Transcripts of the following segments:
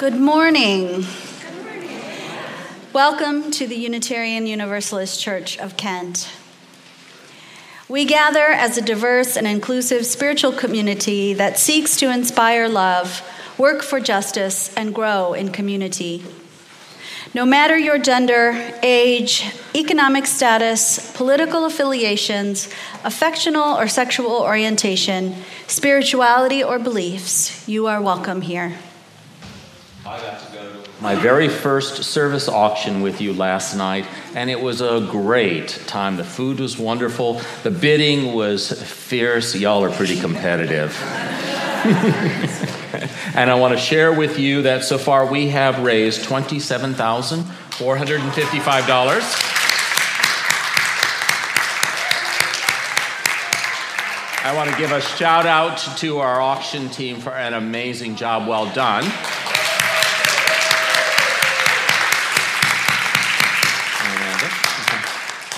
Good morning. Welcome to the Unitarian Universalist Church of Kent. We gather as a diverse and inclusive spiritual community that seeks to inspire love, work for justice, and grow in community. No matter your gender, age, economic status, political affiliations, affectional or sexual orientation, spirituality, or beliefs, you are welcome here. I got to go to my very first service auction with you last night, and it was a great time. The food was wonderful, the bidding was fierce. Y'all are pretty competitive. and I want to share with you that so far we have raised $27,455. I want to give a shout out to our auction team for an amazing job. Well done.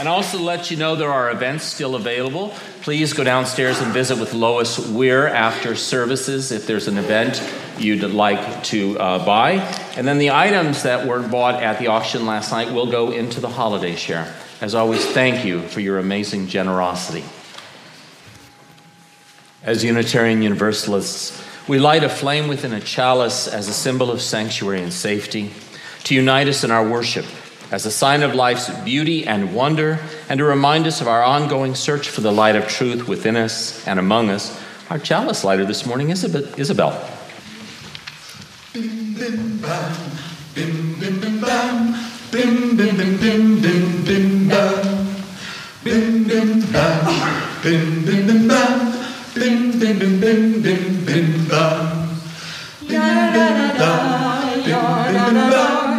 And also let you know there are events still available. Please go downstairs and visit with Lois Weir after services if there's an event you'd like to uh, buy. And then the items that were bought at the auction last night will go into the holiday share. As always, thank you for your amazing generosity. As Unitarian Universalists, we light a flame within a chalice as a symbol of sanctuary and safety to unite us in our worship as a sign of life's beauty and wonder, and to remind us of our ongoing search for the light of truth within us and among us, our chalice lighter this morning is Isabel. Bim, bim, bam. Bim, bim, bim, bam. Bim, bim, bim, bim, bim, bam. Bim, bim, bam. Bim, bim, bim, bam. Bim, bim, bim, bim, bim, bam. Bim, bim, bam. Bim, bim,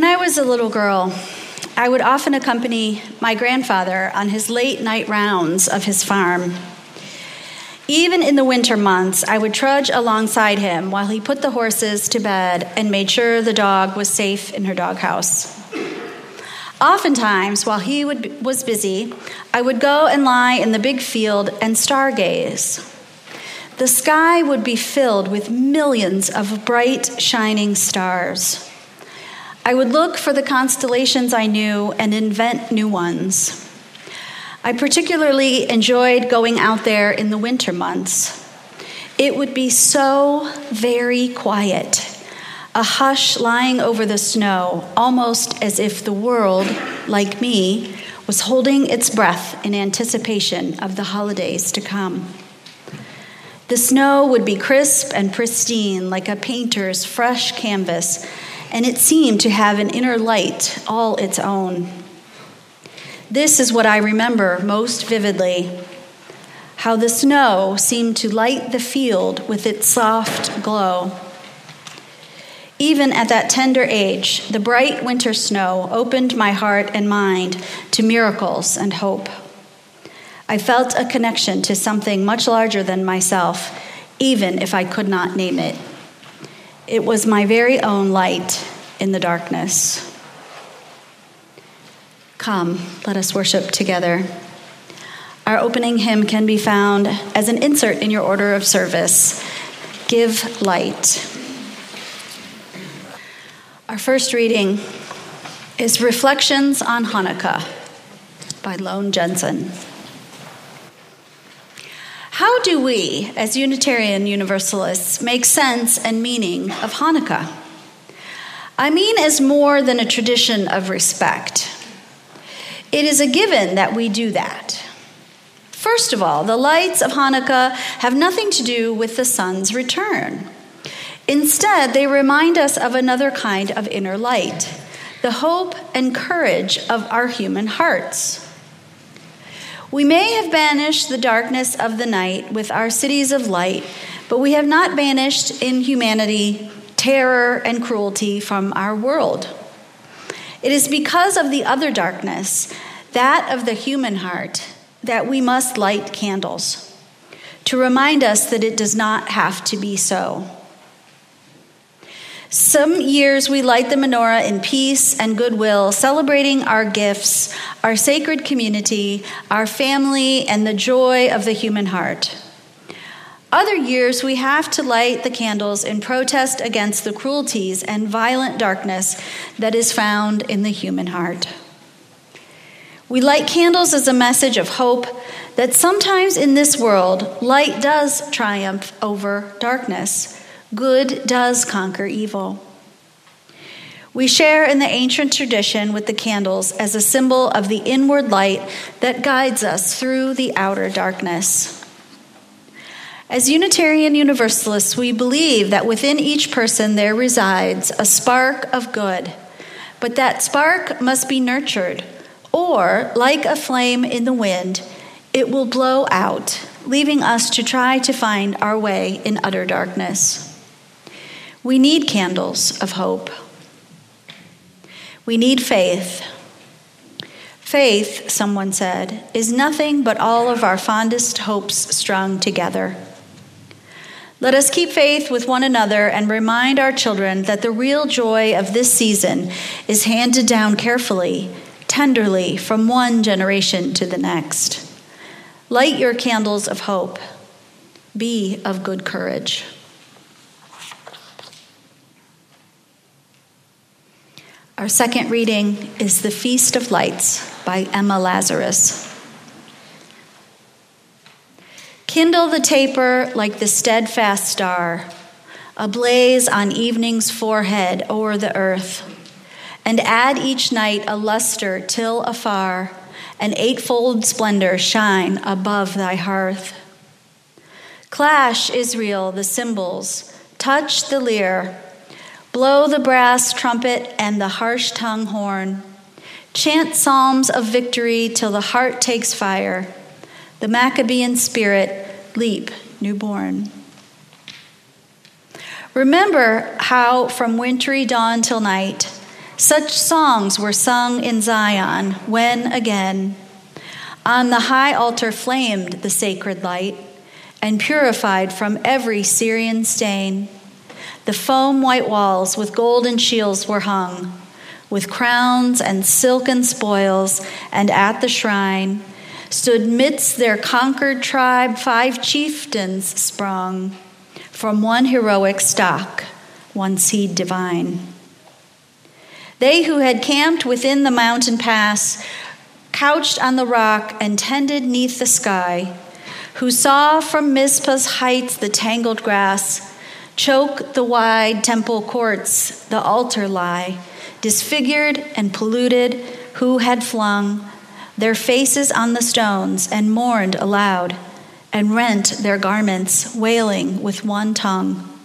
bim, a little girl, I would often accompany my grandfather on his late night rounds of his farm. Even in the winter months, I would trudge alongside him while he put the horses to bed and made sure the dog was safe in her doghouse. Oftentimes, while he would, was busy, I would go and lie in the big field and stargaze. The sky would be filled with millions of bright, shining stars. I would look for the constellations I knew and invent new ones. I particularly enjoyed going out there in the winter months. It would be so very quiet, a hush lying over the snow, almost as if the world, like me, was holding its breath in anticipation of the holidays to come. The snow would be crisp and pristine, like a painter's fresh canvas and it seemed to have an inner light all its own. This is what I remember most vividly how the snow seemed to light the field with its soft glow. Even at that tender age, the bright winter snow opened my heart and mind to miracles and hope. I felt a connection to something much larger than myself, even if I could not name it. It was my very own light in the darkness. Come, let us worship together. Our opening hymn can be found as an insert in your order of service Give Light. Our first reading is Reflections on Hanukkah by Lone Jensen. How do we, as Unitarian Universalists, make sense and meaning of Hanukkah? I mean, as more than a tradition of respect. It is a given that we do that. First of all, the lights of Hanukkah have nothing to do with the sun's return. Instead, they remind us of another kind of inner light the hope and courage of our human hearts. We may have banished the darkness of the night with our cities of light, but we have not banished in humanity terror and cruelty from our world. It is because of the other darkness, that of the human heart, that we must light candles to remind us that it does not have to be so. Some years we light the menorah in peace and goodwill, celebrating our gifts, our sacred community, our family, and the joy of the human heart. Other years we have to light the candles in protest against the cruelties and violent darkness that is found in the human heart. We light candles as a message of hope that sometimes in this world, light does triumph over darkness Good does conquer evil. We share in the ancient tradition with the candles as a symbol of the inward light that guides us through the outer darkness. As Unitarian Universalists, we believe that within each person there resides a spark of good, but that spark must be nurtured, or, like a flame in the wind, it will blow out, leaving us to try to find our way in utter darkness. We need candles of hope. We need faith. Faith, someone said, is nothing but all of our fondest hopes strung together. Let us keep faith with one another and remind our children that the real joy of this season is handed down carefully, tenderly, from one generation to the next. Light your candles of hope. Be of good courage. Our second reading is The Feast of Lights by Emma Lazarus. Kindle the taper like the steadfast star, ablaze on evening's forehead o'er the earth, and add each night a luster till afar, an eightfold splendor shine above thy hearth. Clash, Israel, the cymbals, touch the lyre Blow the brass trumpet and the harsh tongue horn. Chant psalms of victory till the heart takes fire. The Maccabean spirit leap newborn. Remember how from wintry dawn till night, such songs were sung in Zion when again on the high altar flamed the sacred light and purified from every Syrian stain. The foam white walls with golden shields were hung, with crowns and silken spoils, and at the shrine stood midst their conquered tribe five chieftains sprung from one heroic stock, one seed divine. They who had camped within the mountain pass, couched on the rock and tended neath the sky, who saw from Mizpah's heights the tangled grass, choke the wide temple courts, the altar lie, disfigured and polluted, who had flung their faces on the stones and mourned aloud, and rent their garments, wailing with one tongue.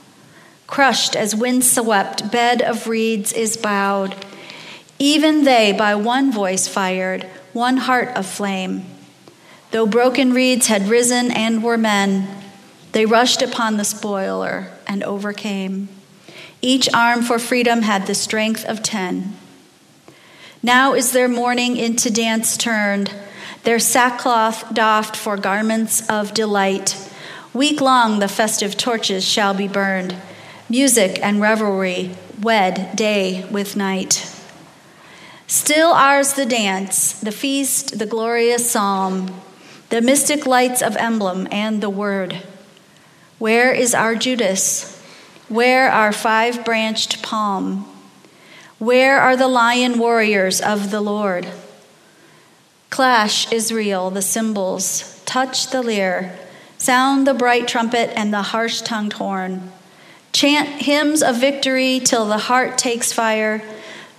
Crushed as wind-swept bed of reeds is bowed, even they by one voice fired, one heart of flame. Though broken reeds had risen and were men, they rushed upon the spoiler and overcame. Each arm for freedom had the strength of ten. Now is their mourning into dance turned, their sackcloth doffed for garments of delight. Week long the festive torches shall be burned, music and revelry wed day with night. Still ours the dance, the feast, the glorious psalm the mystic lights of emblem and the word. Where is our Judas? Where our five branched palm? Where are the lion warriors of the Lord? Clash, Israel, the cymbals, touch the lyre, sound the bright trumpet and the harsh tongued horn. Chant hymns of victory till the heart takes fire,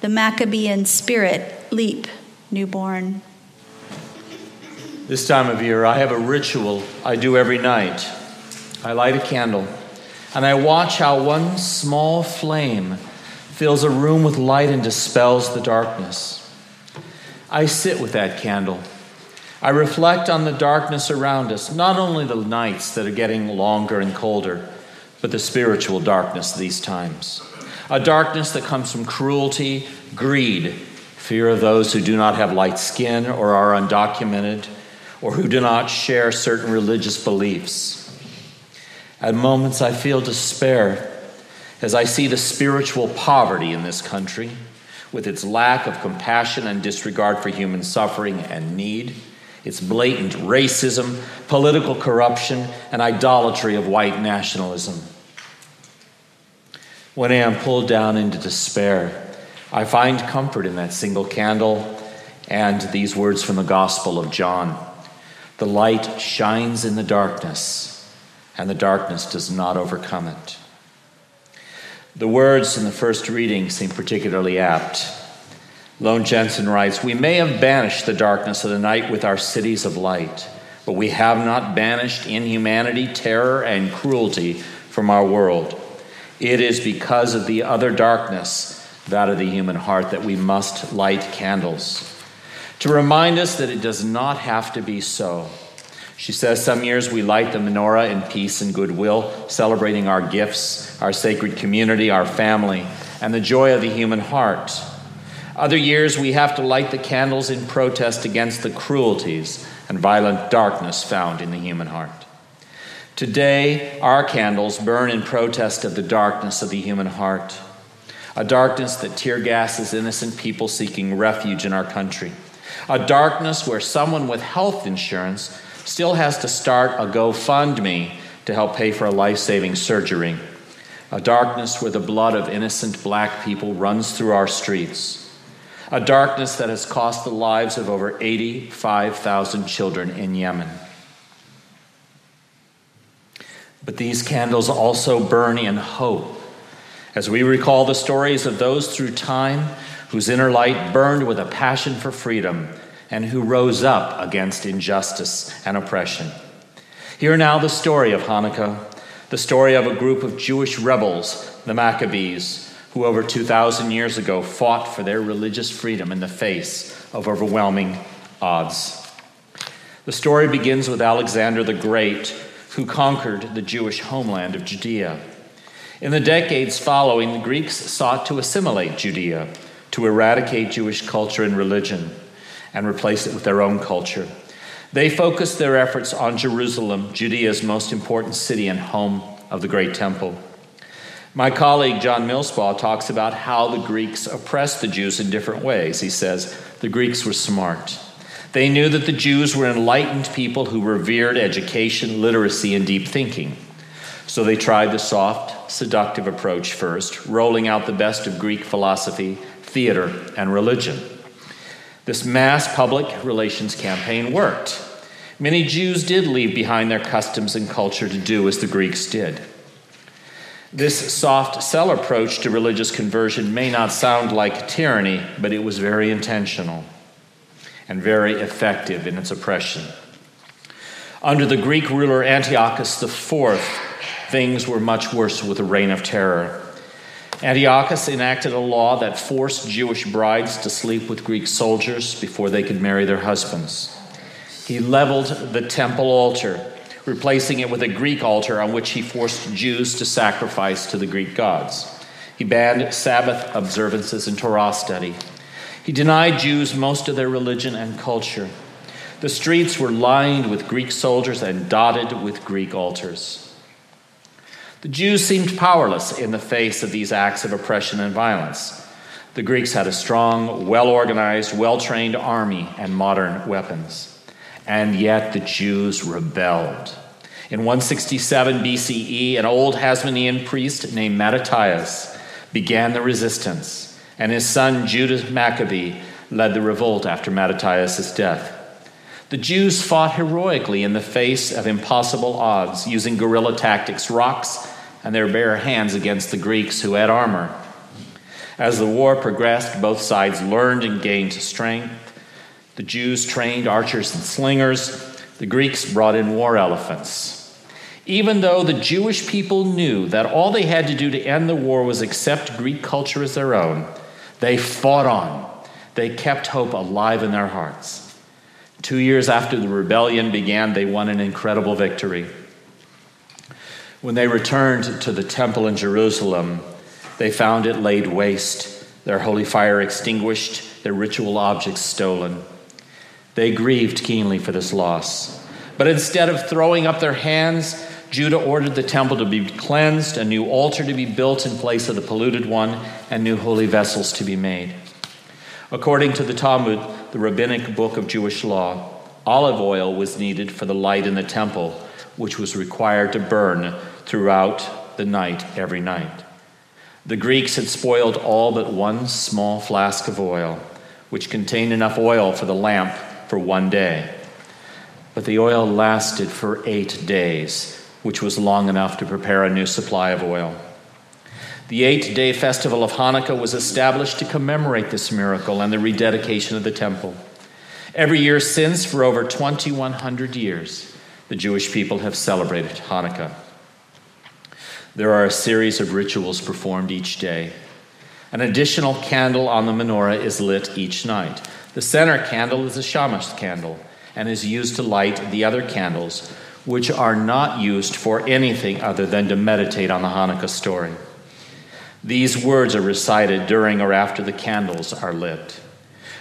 the Maccabean spirit leap newborn. This time of year, I have a ritual I do every night. I light a candle and I watch how one small flame fills a room with light and dispels the darkness. I sit with that candle. I reflect on the darkness around us, not only the nights that are getting longer and colder, but the spiritual darkness these times. A darkness that comes from cruelty, greed, fear of those who do not have light skin or are undocumented or who do not share certain religious beliefs. At moments, I feel despair as I see the spiritual poverty in this country, with its lack of compassion and disregard for human suffering and need, its blatant racism, political corruption, and idolatry of white nationalism. When I am pulled down into despair, I find comfort in that single candle and these words from the Gospel of John. The light shines in the darkness, and the darkness does not overcome it. The words in the first reading seem particularly apt. Lone Jensen writes We may have banished the darkness of the night with our cities of light, but we have not banished inhumanity, terror, and cruelty from our world. It is because of the other darkness, that of the human heart, that we must light candles to remind us that it does not have to be so. She says some years we light the menorah in peace and goodwill, celebrating our gifts, our sacred community, our family, and the joy of the human heart. Other years we have to light the candles in protest against the cruelties and violent darkness found in the human heart. Today, our candles burn in protest of the darkness of the human heart, a darkness that tear gases innocent people seeking refuge in our country a darkness where someone with health insurance still has to start a GoFundMe to help pay for a life saving surgery, a darkness where the blood of innocent black people runs through our streets, a darkness that has cost the lives of over 85,000 children in Yemen. But these candles also burn in hope. As we recall the stories of those through time whose inner light burned with a passion for freedom and who rose up against injustice and oppression. Hear now the story of Hanukkah, the story of a group of Jewish rebels, the Maccabees, who over 2,000 years ago fought for their religious freedom in the face of overwhelming odds. The story begins with Alexander the Great, who conquered the Jewish homeland of Judea. In the decades following, the Greeks sought to assimilate Judea to eradicate Jewish culture and religion and replace it with their own culture. They focused their efforts on Jerusalem, Judea's most important city and home of the Great Temple. My colleague John Millspaugh talks about how the Greeks oppressed the Jews in different ways. He says the Greeks were smart. They knew that the Jews were enlightened people who revered education, literacy, and deep thinking. So they tried the soft, seductive approach first, rolling out the best of Greek philosophy, theater, and religion. This mass public relations campaign worked. Many Jews did leave behind their customs and culture to do as the Greeks did. This soft sell approach to religious conversion may not sound like tyranny, but it was very intentional and very effective in its oppression. Under the Greek ruler Antiochus IV, things were much worse with the reign of terror. Antiochus enacted a law that forced Jewish brides to sleep with Greek soldiers before they could marry their husbands. He leveled the temple altar, replacing it with a Greek altar on which he forced Jews to sacrifice to the Greek gods. He banned Sabbath observances and Torah study. He denied Jews most of their religion and culture. The streets were lined with Greek soldiers and dotted with Greek altars. The Jews seemed powerless in the face of these acts of oppression and violence. The Greeks had a strong, well organized, well trained army and modern weapons. And yet the Jews rebelled. In 167 BCE, an old Hasmonean priest named Mattathias began the resistance, and his son Judah Maccabee led the revolt after Mattathias' death. The Jews fought heroically in the face of impossible odds, using guerrilla tactics, rocks, and their bare hands against the Greeks who had armor. As the war progressed, both sides learned and gained strength. The Jews trained archers and slingers, the Greeks brought in war elephants. Even though the Jewish people knew that all they had to do to end the war was accept Greek culture as their own, they fought on. They kept hope alive in their hearts. Two years after the rebellion began, they won an incredible victory. When they returned to the temple in Jerusalem, they found it laid waste, their holy fire extinguished, their ritual objects stolen. They grieved keenly for this loss. But instead of throwing up their hands, Judah ordered the temple to be cleansed, a new altar to be built in place of the polluted one, and new holy vessels to be made. According to the Talmud, the rabbinic book of Jewish law, olive oil was needed for the light in the temple, which was required to burn throughout the night every night. The Greeks had spoiled all but one small flask of oil, which contained enough oil for the lamp for one day. But the oil lasted for eight days, which was long enough to prepare a new supply of oil. The eight day festival of Hanukkah was established to commemorate this miracle and the rededication of the temple. Every year since, for over 2,100 years, the Jewish people have celebrated Hanukkah. There are a series of rituals performed each day. An additional candle on the menorah is lit each night. The center candle is a shamash candle and is used to light the other candles, which are not used for anything other than to meditate on the Hanukkah story. These words are recited during or after the candles are lit.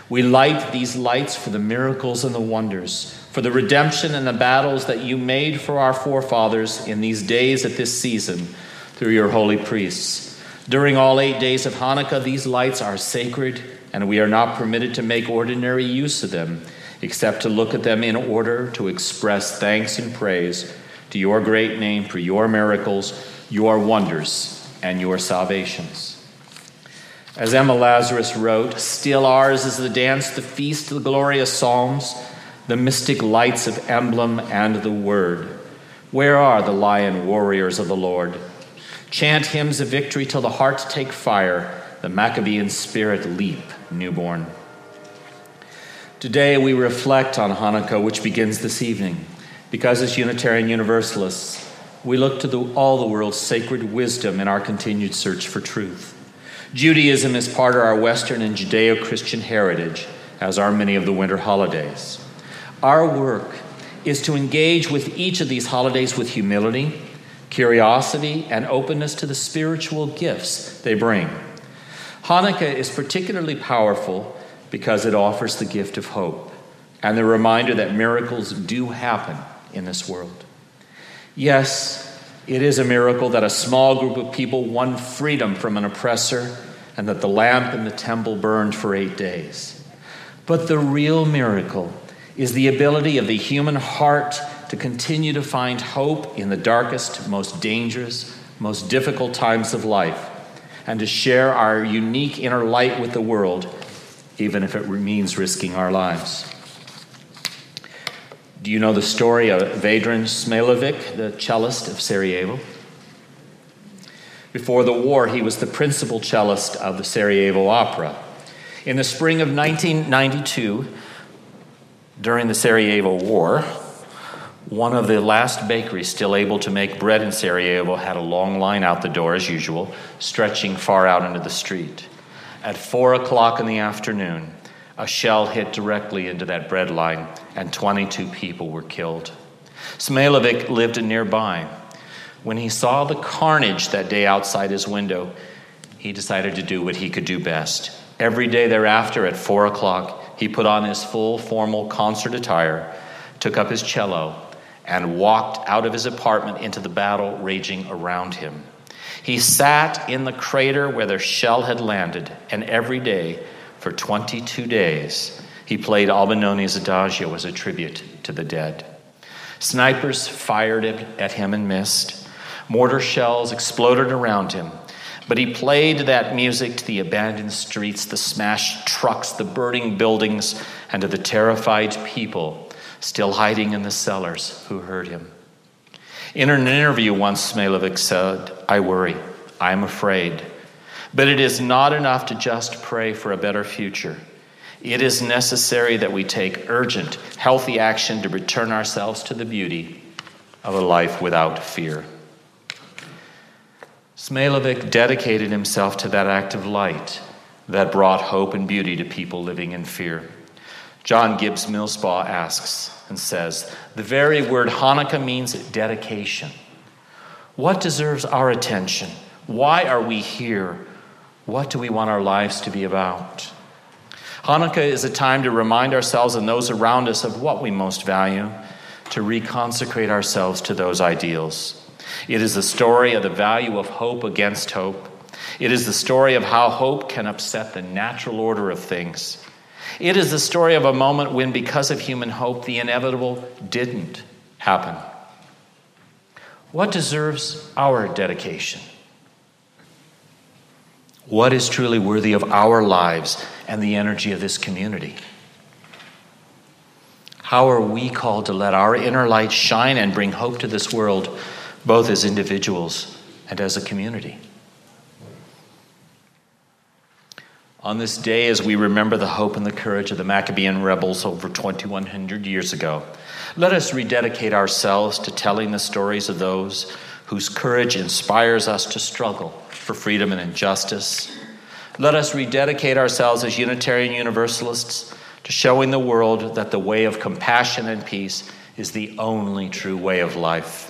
We light these lights for the miracles and the wonders, for the redemption and the battles that you made for our forefathers in these days at this season through your holy priests. During all eight days of Hanukkah, these lights are sacred, and we are not permitted to make ordinary use of them, except to look at them in order to express thanks and praise to your great name for your miracles, your wonders, and your salvations. As Emma Lazarus wrote, still ours is the dance, the feast, the glorious psalms, the mystic lights of emblem and the word. Where are the lion warriors of the Lord? Chant hymns of victory till the heart take fire, the Maccabean spirit leap newborn. Today we reflect on Hanukkah, which begins this evening, because as Unitarian Universalists, we look to the, all the world's sacred wisdom in our continued search for truth. Judaism is part of our Western and Judeo Christian heritage, as are many of the winter holidays. Our work is to engage with each of these holidays with humility curiosity, and openness to the spiritual gifts they bring. Hanukkah is particularly powerful because it offers the gift of hope and the reminder that miracles do happen in this world. Yes, it is a miracle that a small group of people won freedom from an oppressor and that the lamp in the temple burned for eight days. But the real miracle is the ability of the human heart to continue to find hope in the darkest, most dangerous, most difficult times of life, and to share our unique inner light with the world, even if it means risking our lives. Do you know the story of Vedran Smilovic, the cellist of Sarajevo? Before the war, he was the principal cellist of the Sarajevo Opera. In the spring of 1992, during the Sarajevo War, one of the last bakeries still able to make bread in Sarajevo had a long line out the door, as usual, stretching far out into the street. At four o'clock in the afternoon, A shell hit directly into that bread line, and 22 people were killed. Smilovic lived nearby. When he saw the carnage that day outside his window, he decided to do what he could do best. Every day thereafter, at four o'clock, he put on his full formal concert attire, took up his cello, and walked out of his apartment into the battle raging around him. He sat in the crater where the shell had landed, and every day for 22 days he played Albinoni's Adagio as a tribute to the dead. Snipers fired at him and missed. Mortar shells exploded around him. But he played that music to the abandoned streets, the smashed trucks, the burning buildings, and to the terrified people still hiding in the cellars who heard him. In an interview once, Smilovic said, I worry, I'm afraid. But it is not enough to just pray for a better future. It is necessary that we take urgent, healthy action to return ourselves to the beauty of a life without fear. Smilovic dedicated himself to that act of light that brought hope and beauty to people living in fear. John Gibbs Millspaugh asks and says, The very word Hanukkah means dedication. What deserves our attention? Why are we here? What do we want our lives to be about? Hanukkah is a time to remind ourselves and those around us of what we most value, to reconsecrate ourselves to those ideals. It is the story of the value of hope against hope. It is the story of how hope can upset the natural order of things. It is the story of a moment when, because of human hope, the inevitable didn't happen. What deserves our dedication? What is truly worthy of our lives and the energy of this community? How are we called to let our inner light shine and bring hope to this world, both as individuals and as a community? On this day, as we remember the hope and the courage of the Maccabean rebels over 2,100 years ago, let us rededicate ourselves to telling the stories of those whose courage inspires us to struggle for freedom and injustice. Let us rededicate ourselves as Unitarian Universalists to showing the world that the way of compassion and peace is the only true way of life.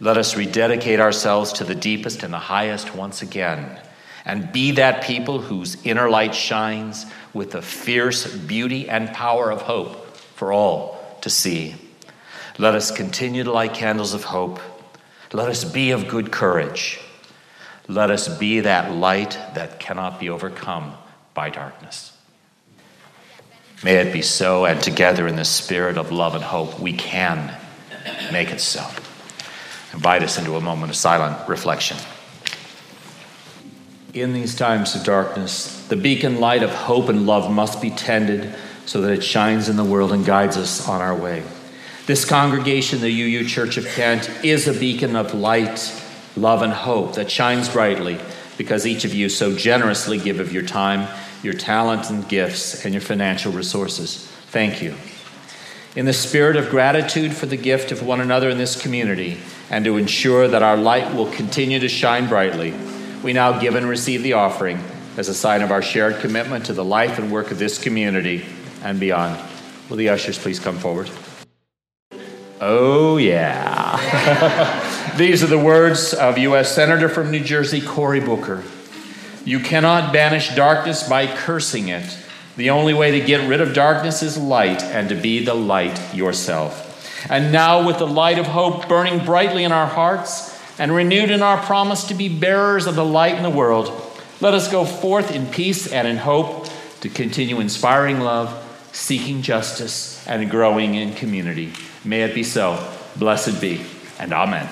Let us rededicate ourselves to the deepest and the highest once again and be that people whose inner light shines with the fierce beauty and power of hope for all to see. Let us continue to light candles of hope. Let us be of good courage. Let us be that light that cannot be overcome by darkness. May it be so, and together in the spirit of love and hope, we can make it so. Invite us into a moment of silent reflection. In these times of darkness, the beacon light of hope and love must be tended so that it shines in the world and guides us on our way. This congregation, the UU Church of Kent, is a beacon of light love, and hope that shines brightly because each of you so generously give of your time, your talent and gifts, and your financial resources. Thank you. In the spirit of gratitude for the gift of one another in this community, and to ensure that our light will continue to shine brightly, we now give and receive the offering as a sign of our shared commitment to the life and work of this community and beyond. Will the ushers please come forward? Oh, yeah. These are the words of U.S. Senator from New Jersey, Cory Booker. You cannot banish darkness by cursing it. The only way to get rid of darkness is light, and to be the light yourself. And now, with the light of hope burning brightly in our hearts and renewed in our promise to be bearers of the light in the world, let us go forth in peace and in hope to continue inspiring love, seeking justice, and growing in community. May it be so. Blessed be, and amen.